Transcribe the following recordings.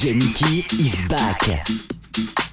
DJ is back.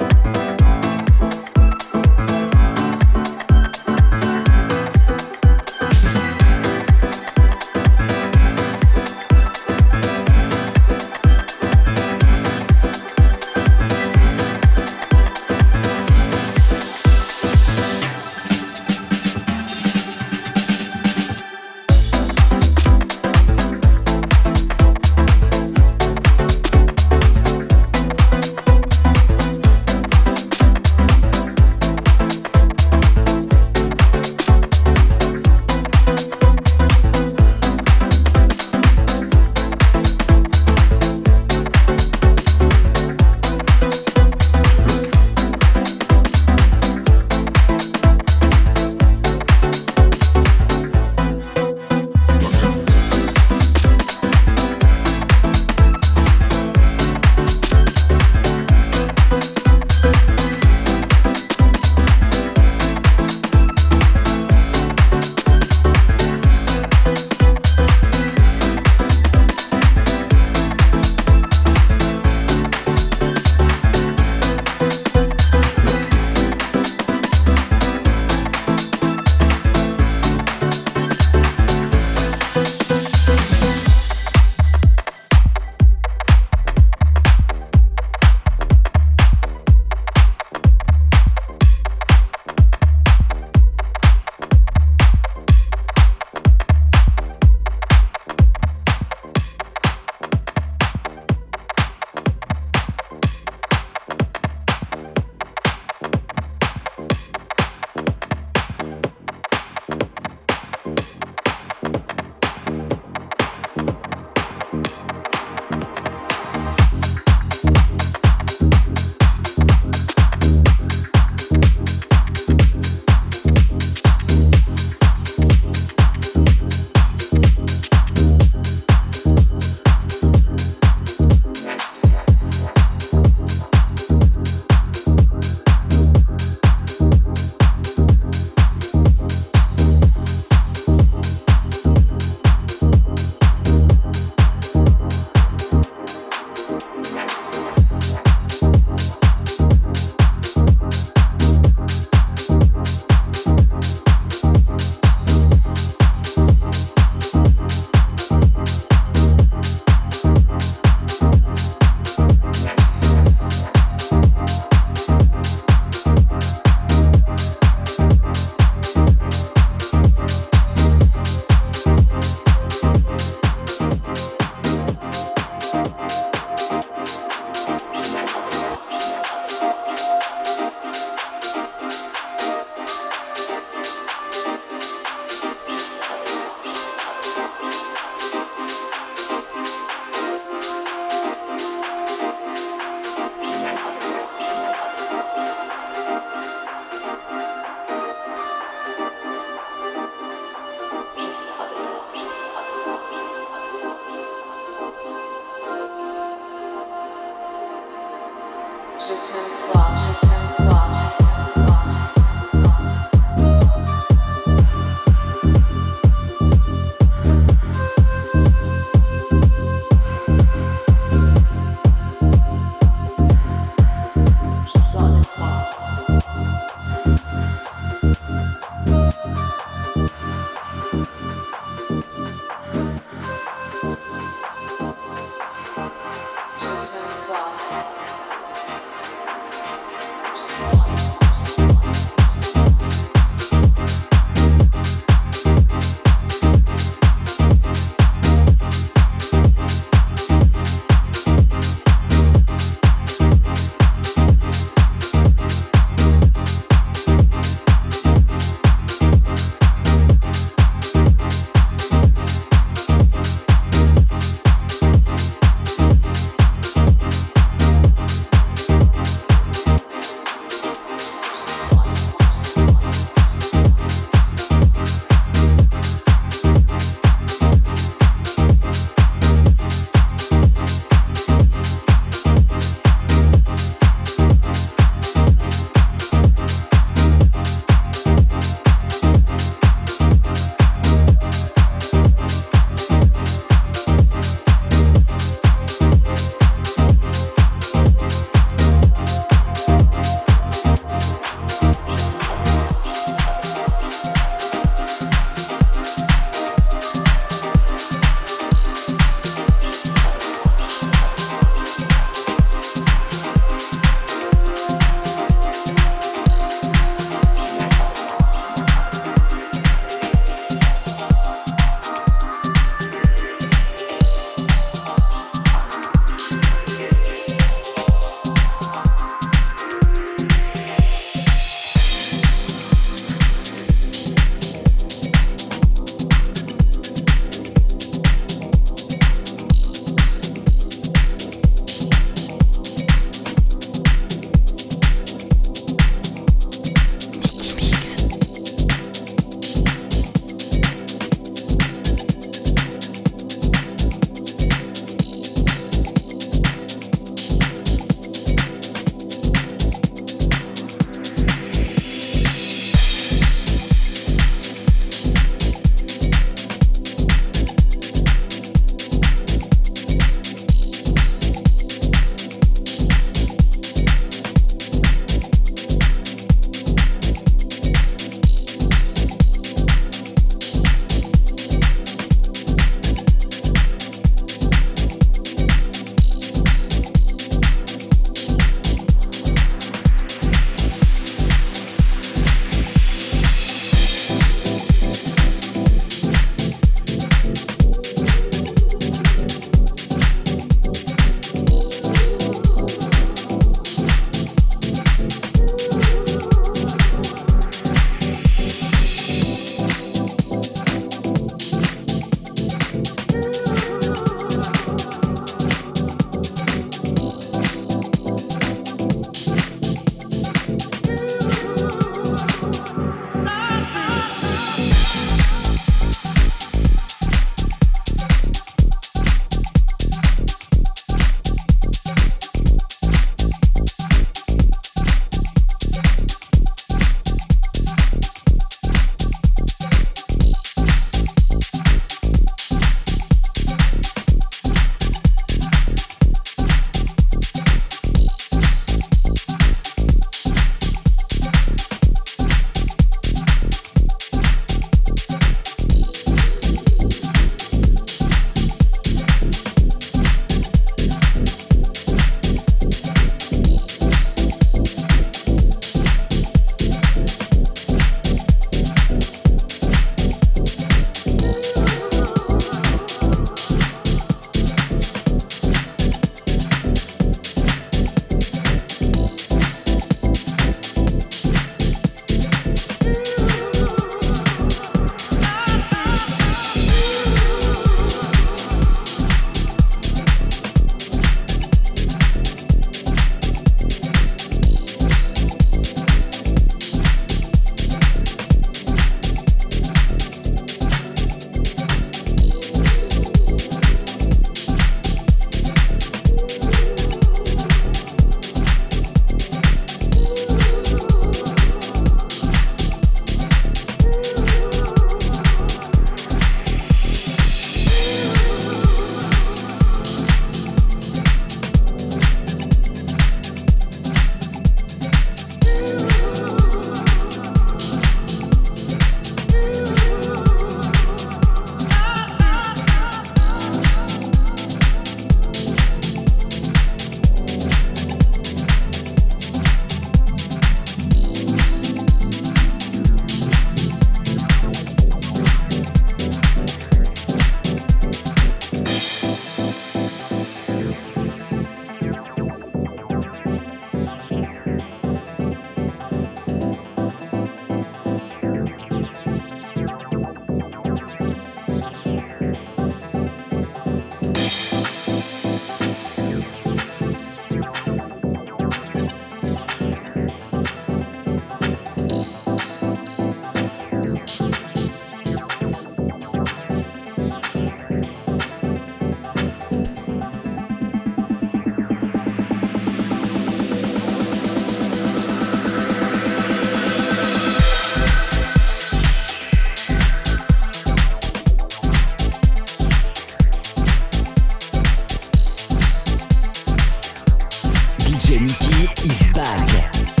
DJ is back.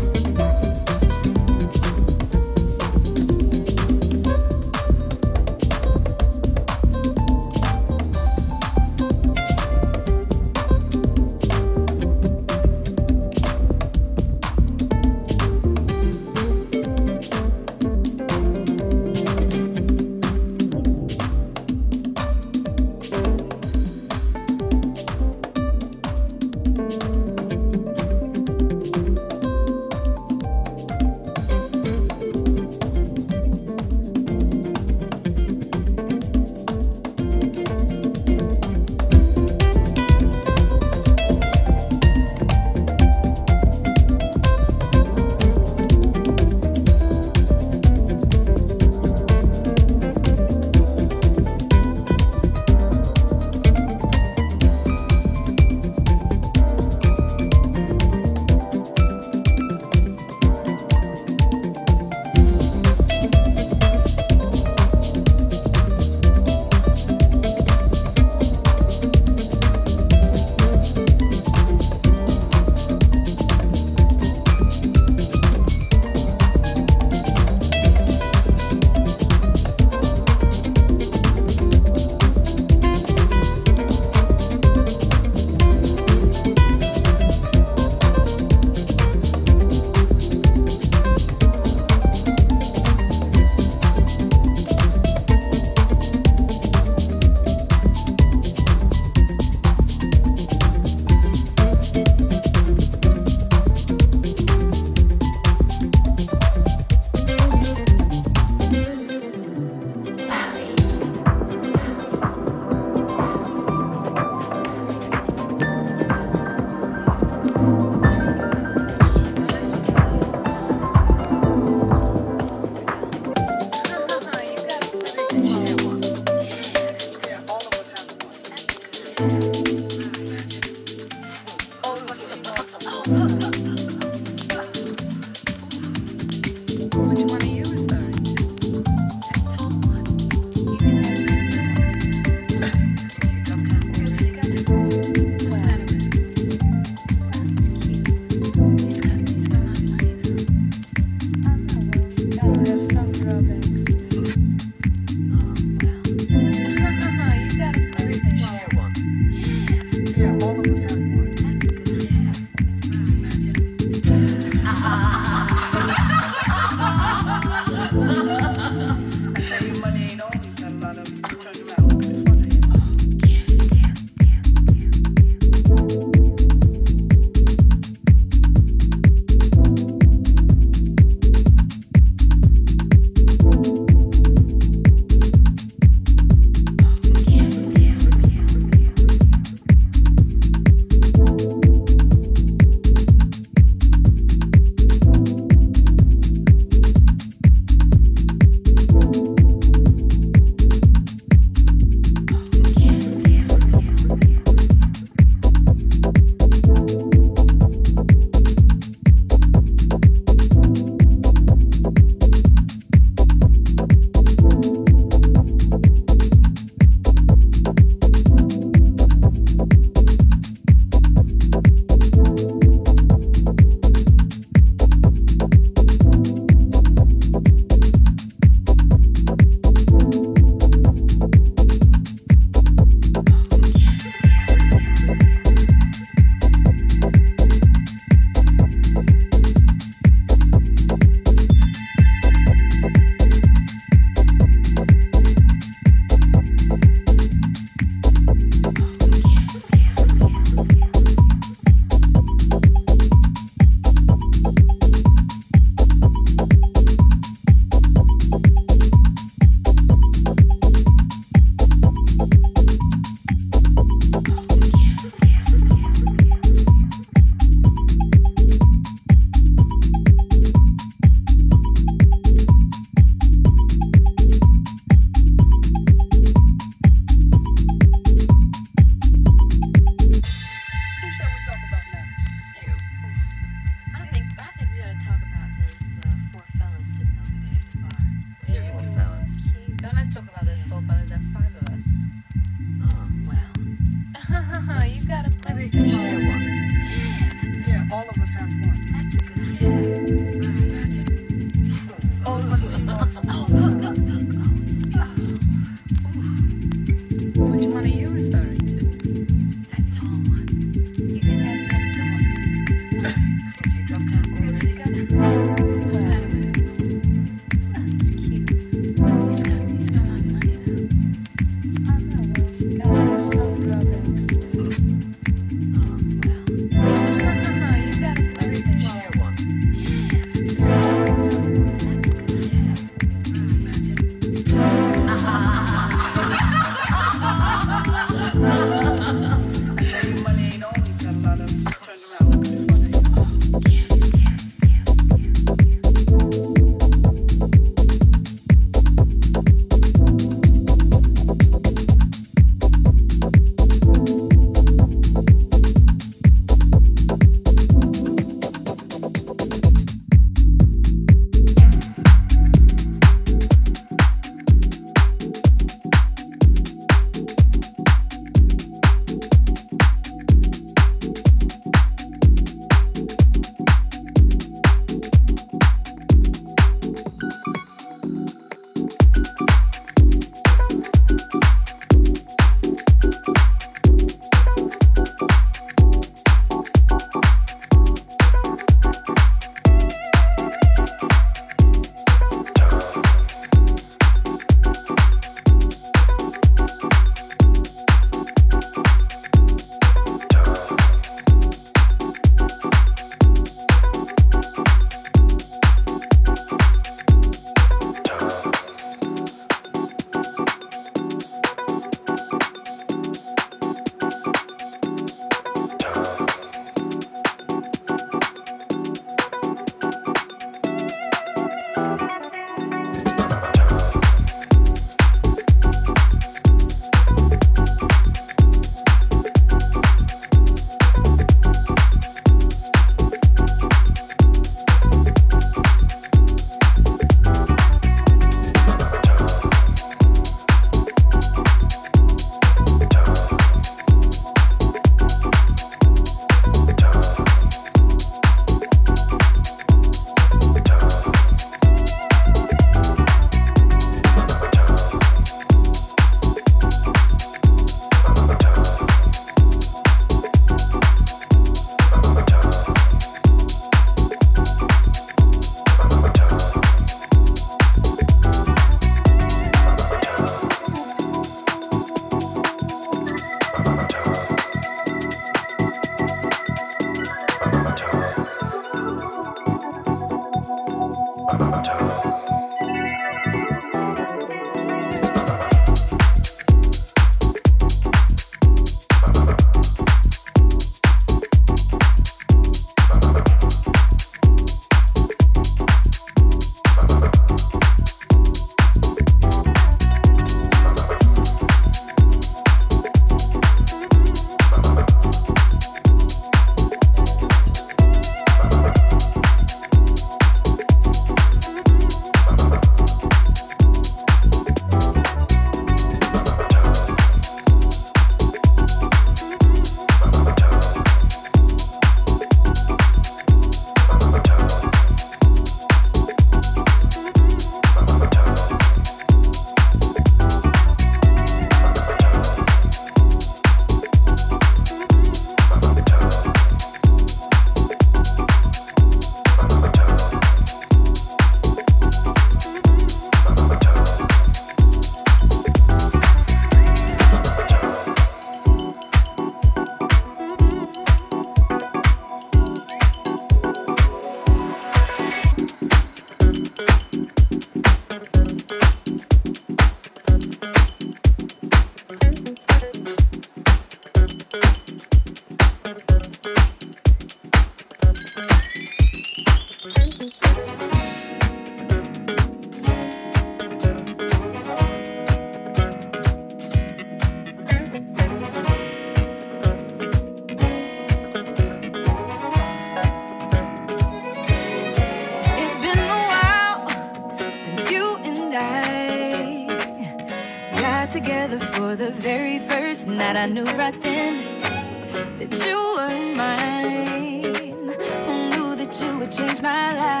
My life?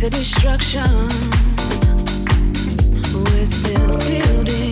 To destruction. We're still building.